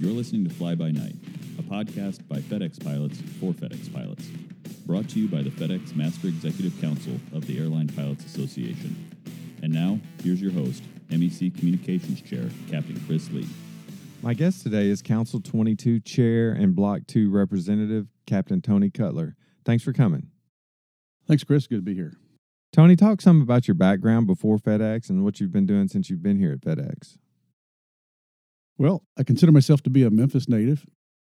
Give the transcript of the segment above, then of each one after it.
You're listening to Fly By Night, a podcast by FedEx pilots for FedEx pilots. Brought to you by the FedEx Master Executive Council of the Airline Pilots Association. And now, here's your host, MEC Communications Chair, Captain Chris Lee. My guest today is Council 22 Chair and Block 2 Representative, Captain Tony Cutler. Thanks for coming. Thanks, Chris. Good to be here. Tony, talk some about your background before FedEx and what you've been doing since you've been here at FedEx. Well, I consider myself to be a Memphis native.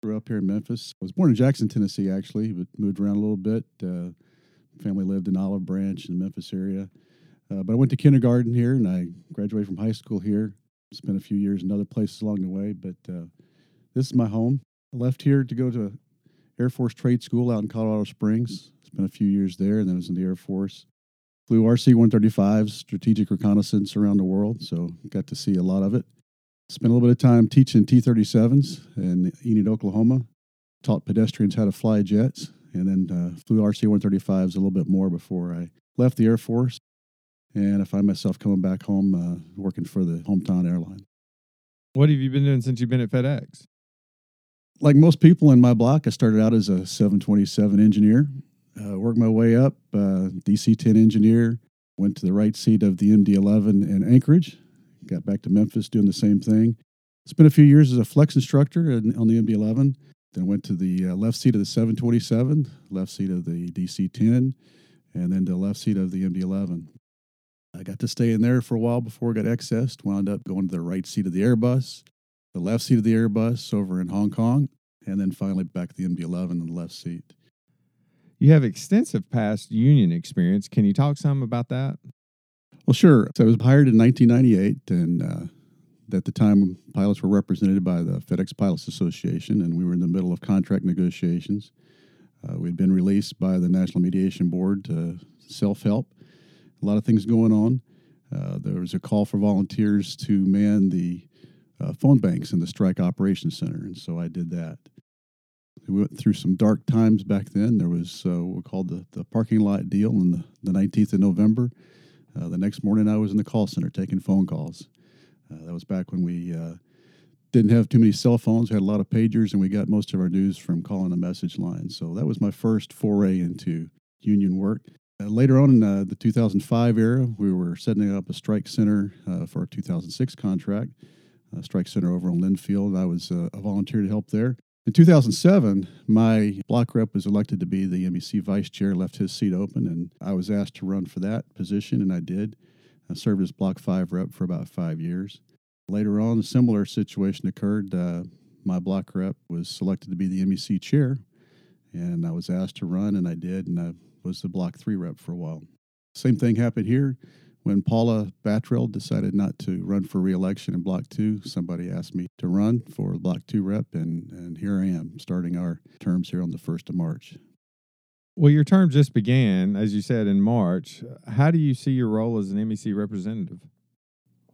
Grew up here in Memphis. I was born in Jackson, Tennessee, actually, but moved around a little bit. Uh, family lived in Olive Branch in the Memphis area. Uh, but I went to kindergarten here and I graduated from high school here. Spent a few years in other places along the way, but uh, this is my home. I left here to go to Air Force Trade School out in Colorado Springs. Spent a few years there and then was in the Air Force. Flew RC 135s, strategic reconnaissance around the world, so got to see a lot of it. Spent a little bit of time teaching T 37s in Enid, Oklahoma. Taught pedestrians how to fly jets, and then uh, flew RC 135s a little bit more before I left the Air Force. And I find myself coming back home uh, working for the hometown airline. What have you been doing since you've been at FedEx? Like most people in my block, I started out as a 727 engineer, uh, worked my way up, uh, DC 10 engineer, went to the right seat of the MD 11 in Anchorage, got back to Memphis doing the same thing. Spent a few years as a flex instructor in, on the MD 11. Then went to the uh, left seat of the 727, left seat of the DC 10, and then the left seat of the MD 11. I got to stay in there for a while before I got excessed. Wound up going to the right seat of the Airbus, the left seat of the Airbus over in Hong Kong, and then finally back to the MD 11 in the left seat. You have extensive past union experience. Can you talk some about that? Well, sure. So I was hired in 1998, and uh, at the time, pilots were represented by the FedEx Pilots Association, and we were in the middle of contract negotiations. Uh, we'd been released by the National Mediation Board to self help. A lot of things going on. Uh, there was a call for volunteers to man the uh, phone banks in the Strike Operations Center, and so I did that. We went through some dark times back then. There was uh, what we called the, the parking lot deal on the, the 19th of November. Uh, the next morning, I was in the call center taking phone calls. Uh, that was back when we uh, didn't have too many cell phones. We had a lot of pagers, and we got most of our news from calling the message line. So that was my first foray into union work. Uh, later on in uh, the 2005 era, we were setting up a strike center uh, for our 2006 contract, strike center over on Linfield. I was a volunteer to help there. In 2007, my block rep was elected to be the MEC vice chair, left his seat open, and I was asked to run for that position, and I did. I served as block five rep for about five years. Later on, a similar situation occurred. Uh, my block rep was selected to be the MEC chair, and I was asked to run, and I did, and I was the block three rep for a while. Same thing happened here. When Paula Battrell decided not to run for reelection in Block 2, somebody asked me to run for Block 2 rep, and, and here I am, starting our terms here on the 1st of March. Well, your term just began, as you said, in March. How do you see your role as an MEC representative?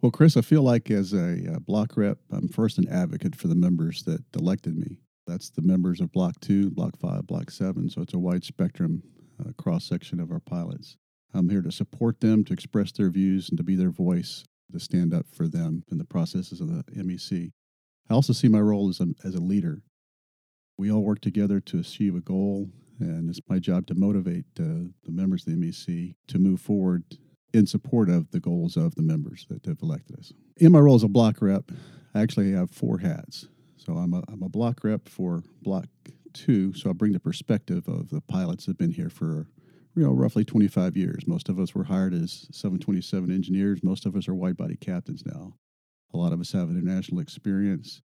Well, Chris, I feel like as a uh, block rep, I'm first an advocate for the members that elected me. That's the members of Block 2, Block 5, Block 7, so it's a wide spectrum uh, cross section of our pilots. I'm here to support them, to express their views, and to be their voice, to stand up for them in the processes of the MEC. I also see my role as a, as a leader. We all work together to achieve a goal, and it's my job to motivate uh, the members of the MEC to move forward in support of the goals of the members that have elected us. In my role as a block rep, I actually have four hats. So I'm a, I'm a block rep for Block 2, so I bring the perspective of the pilots that have been here for you know, roughly 25 years. Most of us were hired as 727 engineers. Most of us are wide body captains now. A lot of us have international experience,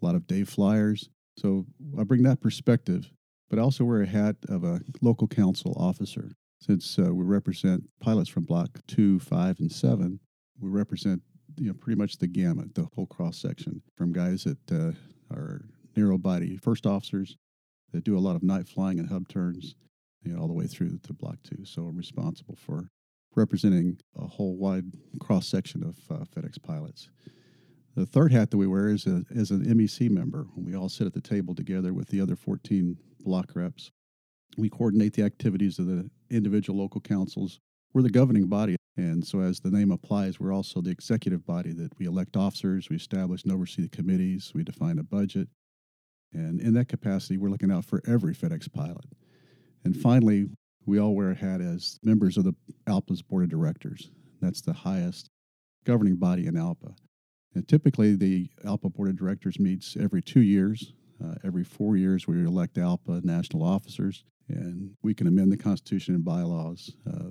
a lot of day flyers. So I bring that perspective, but I also wear a hat of a local council officer. Since uh, we represent pilots from Block 2, 5, and 7, we represent you know, pretty much the gamut, the whole cross section, from guys that uh, are narrow body first officers that do a lot of night flying and hub turns you know, all the way through to Block 2. So I'm responsible for representing a whole wide cross section of uh, FedEx pilots. The third hat that we wear is, a, an MEC member. We all sit at the table together with the other 14 block reps. We coordinate the activities of the individual local councils. we're the governing body. And so, as the name applies, we're also the executive body that we elect officers, we establish and oversee the committees, we define a budget. And in that capacity, we're looking out for every FedEx pilot. And finally, we all wear a hat as members of the ALPA's board of directors. That's the highest governing body in ALPA. And typically, the ALPA board of directors meets every two years. Uh, every four years, we elect ALPA national officers, and we can amend the Constitution and bylaws uh,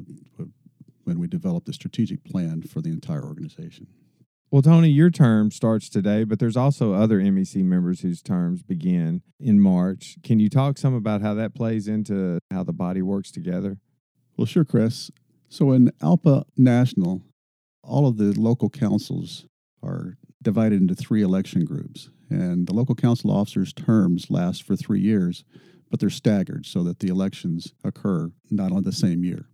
when we develop the strategic plan for the entire organization. Well, Tony, your term starts today, but there's also other MEC members whose terms begin in March. Can you talk some about how that plays into how the body works together? Well, sure, Chris. So in ALPA National, all of the local councils are divided into three election groups. And the local council officers' terms last for three years, but they're staggered so that the elections occur not on the same year.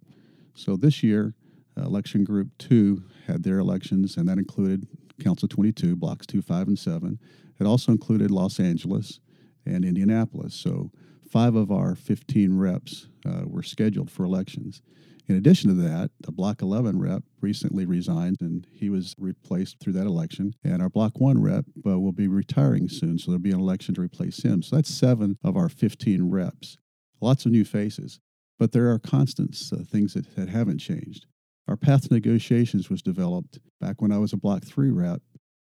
So this year, election group two had their elections, and that included Council 22, blocks 2, 5, and 7. It also included Los Angeles and Indianapolis. So five of our 15 reps uh, were scheduled for elections. In addition to that, the Block 11 rep recently resigned and he was replaced through that election. And our Block 1 rep uh, will be retiring soon, so there'll be an election to replace him. So that's seven of our 15 reps. Lots of new faces, but there are constants, uh, things that, that haven't changed. Our path to negotiations was developed back when I was a Block 3 rep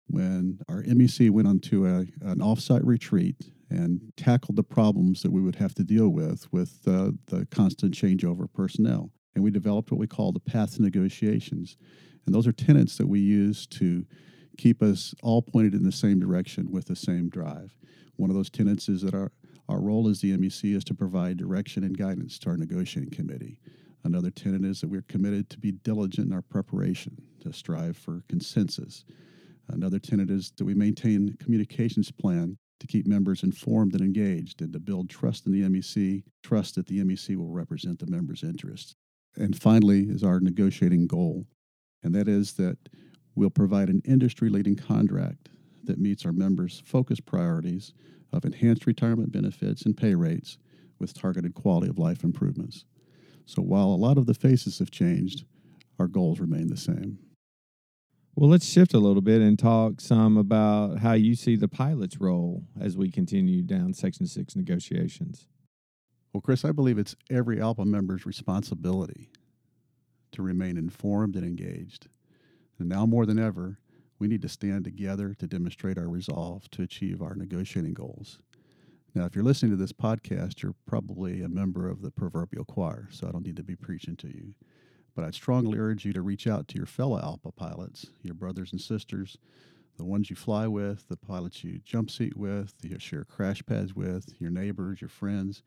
when our MEC went onto a, an offsite retreat and tackled the problems that we would have to deal with with uh, the constant changeover of personnel. And we developed what we call the path to negotiations. And those are tenets that we use to keep us all pointed in the same direction with the same drive. One of those tenets is that our, our role as the MEC is to provide direction and guidance to our negotiating committee. Another tenet is that we're committed to be diligent in our preparation, to strive for consensus. Another tenet is that we maintain communications plan to keep members informed and engaged and to build trust in the MEC, trust that the MEC will represent the members' interests. And finally, is our negotiating goal, and that is that we'll provide an industry leading contract that meets our members' focus priorities of enhanced retirement benefits and pay rates with targeted quality of life improvements. So while a lot of the faces have changed, our goals remain the same. Well, let's shift a little bit and talk some about how you see the pilot's role as we continue down Section 6 negotiations. Well, Chris, I believe it's every ALPA member's responsibility to remain informed and engaged. And now more than ever, we need to stand together to demonstrate our resolve to achieve our negotiating goals. Now, if you're listening to this podcast, you're probably a member of the proverbial choir, so I don't need to be preaching to you. But I'd strongly urge you to reach out to your fellow ALPA pilots, your brothers and sisters, the ones you fly with, the pilots you jump seat with, you share crash pads with, your neighbors, your friends,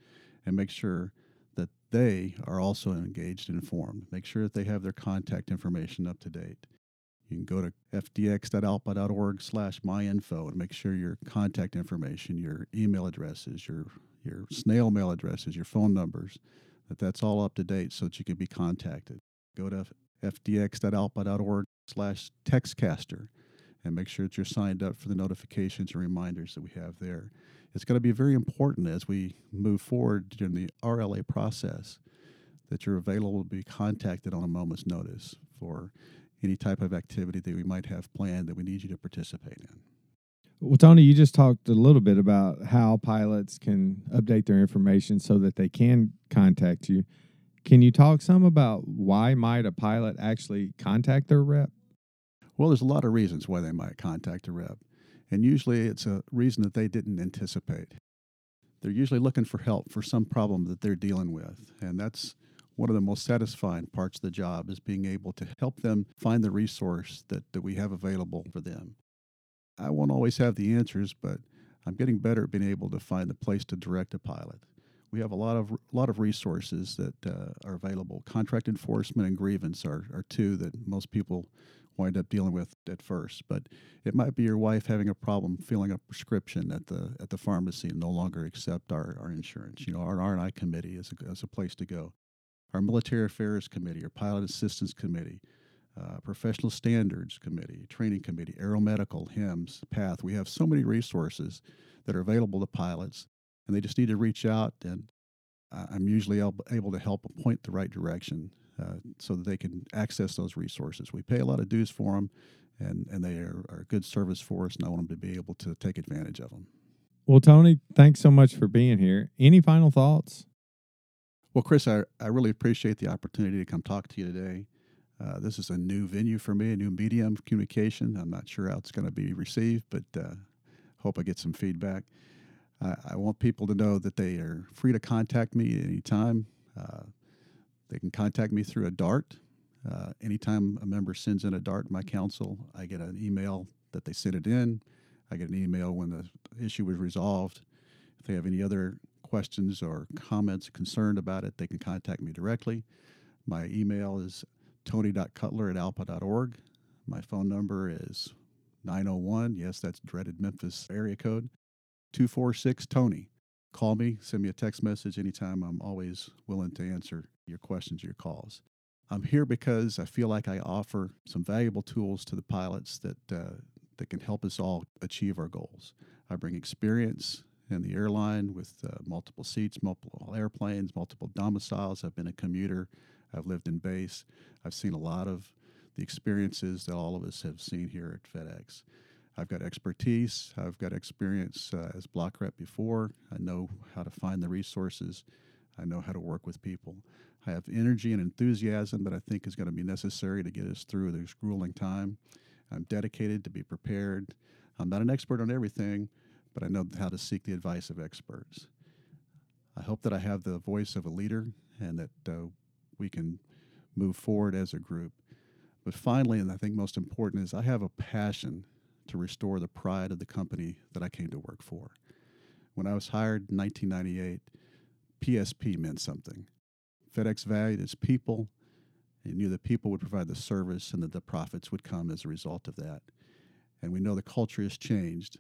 and make sure that they are also engaged and informed. Make sure that they have their contact information up to date. You can go to fdx.alpa.org slash myinfo and make sure your contact information, your email addresses, your, your snail mail addresses, your phone numbers, that that's all up to date so that you can be contacted. Go to fdx.alpa.org slash textcaster and make sure that you're signed up for the notifications and reminders that we have there. It's going to be very important as we move forward during the RLA process that you're available to be contacted on a moment's notice for any type of activity that we might have planned that we need you to participate in. Well, Tony, you just talked a little bit about how pilots can update their information so that they can contact you. Can you talk some about why might a pilot actually contact their rep? Well, there's a lot of reasons why they might contact a rep, and usually it's a reason that they didn't anticipate. They're usually looking for help for some problem that they're dealing with, and that's one of the most satisfying parts of the job is being able to help them find the resource that, that we have available for them. I won't always have the answers, but I'm getting better at being able to find the place to direct a pilot. We have a lot of a lot of resources that uh, are available. Contract enforcement and grievance are, are two that most people wind up dealing with at first. But it might be your wife having a problem filling a prescription at the at the pharmacy and no longer accept our, our insurance. You know, our R and I committee is a, is a place to go our Military Affairs Committee, our Pilot Assistance Committee, uh, Professional Standards Committee, Training Committee, Aeromedical, HIMS, PATH. We have so many resources that are available to pilots, and they just need to reach out, and I'm usually able to help point the right direction uh, so that they can access those resources. We pay a lot of dues for them, and, and they are, are a good service for us, and I want them to be able to take advantage of them. Well, Tony, thanks so much for being here. Any final thoughts? Well, Chris, I, I really appreciate the opportunity to come talk to you today. Uh, this is a new venue for me, a new medium of communication. I'm not sure how it's going to be received, but uh, hope I get some feedback. I, I, want people to know that they are free to contact me anytime. Uh, they can contact me through a DART. Uh, anytime a member sends in a DART my council, I get an email that they sent it in. I get an email when the issue was resolved. If they have any other questions or comments, concerned about it, they can contact me directly. My email is tony.cutler at alpa.org. My phone number is 901, yes, that's dreaded Memphis area code, 246 Tony. Call me, send me a text message anytime. I'm always willing to answer your questions, your calls. I'm here because I feel like I offer some valuable tools to the pilots that, uh, that can help us all achieve our goals. I bring experience in the airline with uh, multiple seats, multiple airplanes, multiple domiciles. I've been a commuter, I've lived in base, I've seen a lot of the experiences that all of us have seen here at FedEx. I've got expertise. I've got experience uh, as block rep before. I know how to find the resources. I know how to work with people. I have energy and enthusiasm that I think is going to be necessary to get us through this grueling time. I'm dedicated to be prepared. I'm not an expert on everything, but I know how to seek the advice of experts. I hope that I have the voice of a leader and that uh, we can move forward as a group. But finally, and I think most important, is I have a passion to restore the pride of the company that I came to work for. When I was hired in 1998, PSP meant something. FedEx valued its people. It knew that people would provide the service and that the profits would come as a result of that. And we know the culture has changed.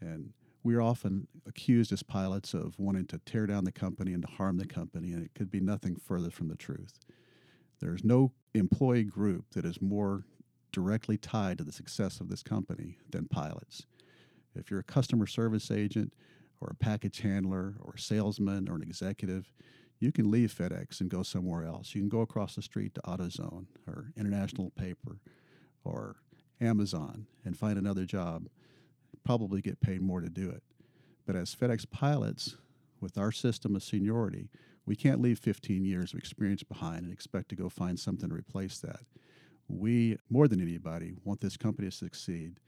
And we are often accused as pilots of wanting to tear down the company and to harm the company, and it could be nothing further from the truth. There's no employee group that is more directly tied to the success of this company than pilots. If you're a customer service agent or a package handler or a salesman or an executive, you can leave FedEx and go somewhere else. You can go across the street to AutoZone or International Paper or Amazon and find another job, probably get paid more to do it. But as FedEx pilots, with our system of seniority, we can't leave 15 years of experience behind and expect to go find something to replace that. We, more than anybody, want this company to succeed,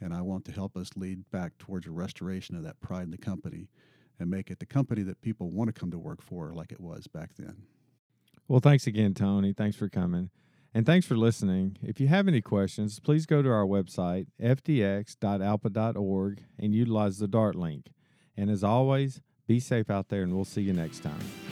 and I want to help us lead back towards a restoration of that pride in the company and make it the company that people want to come to work for like it was back then. Well, thanks again, Tony. Thanks for coming. And thanks for listening. If you have any questions, please go to our website, fdx.alpa.org, and utilize the DART link. And as always, be safe out there, and we'll see you next time.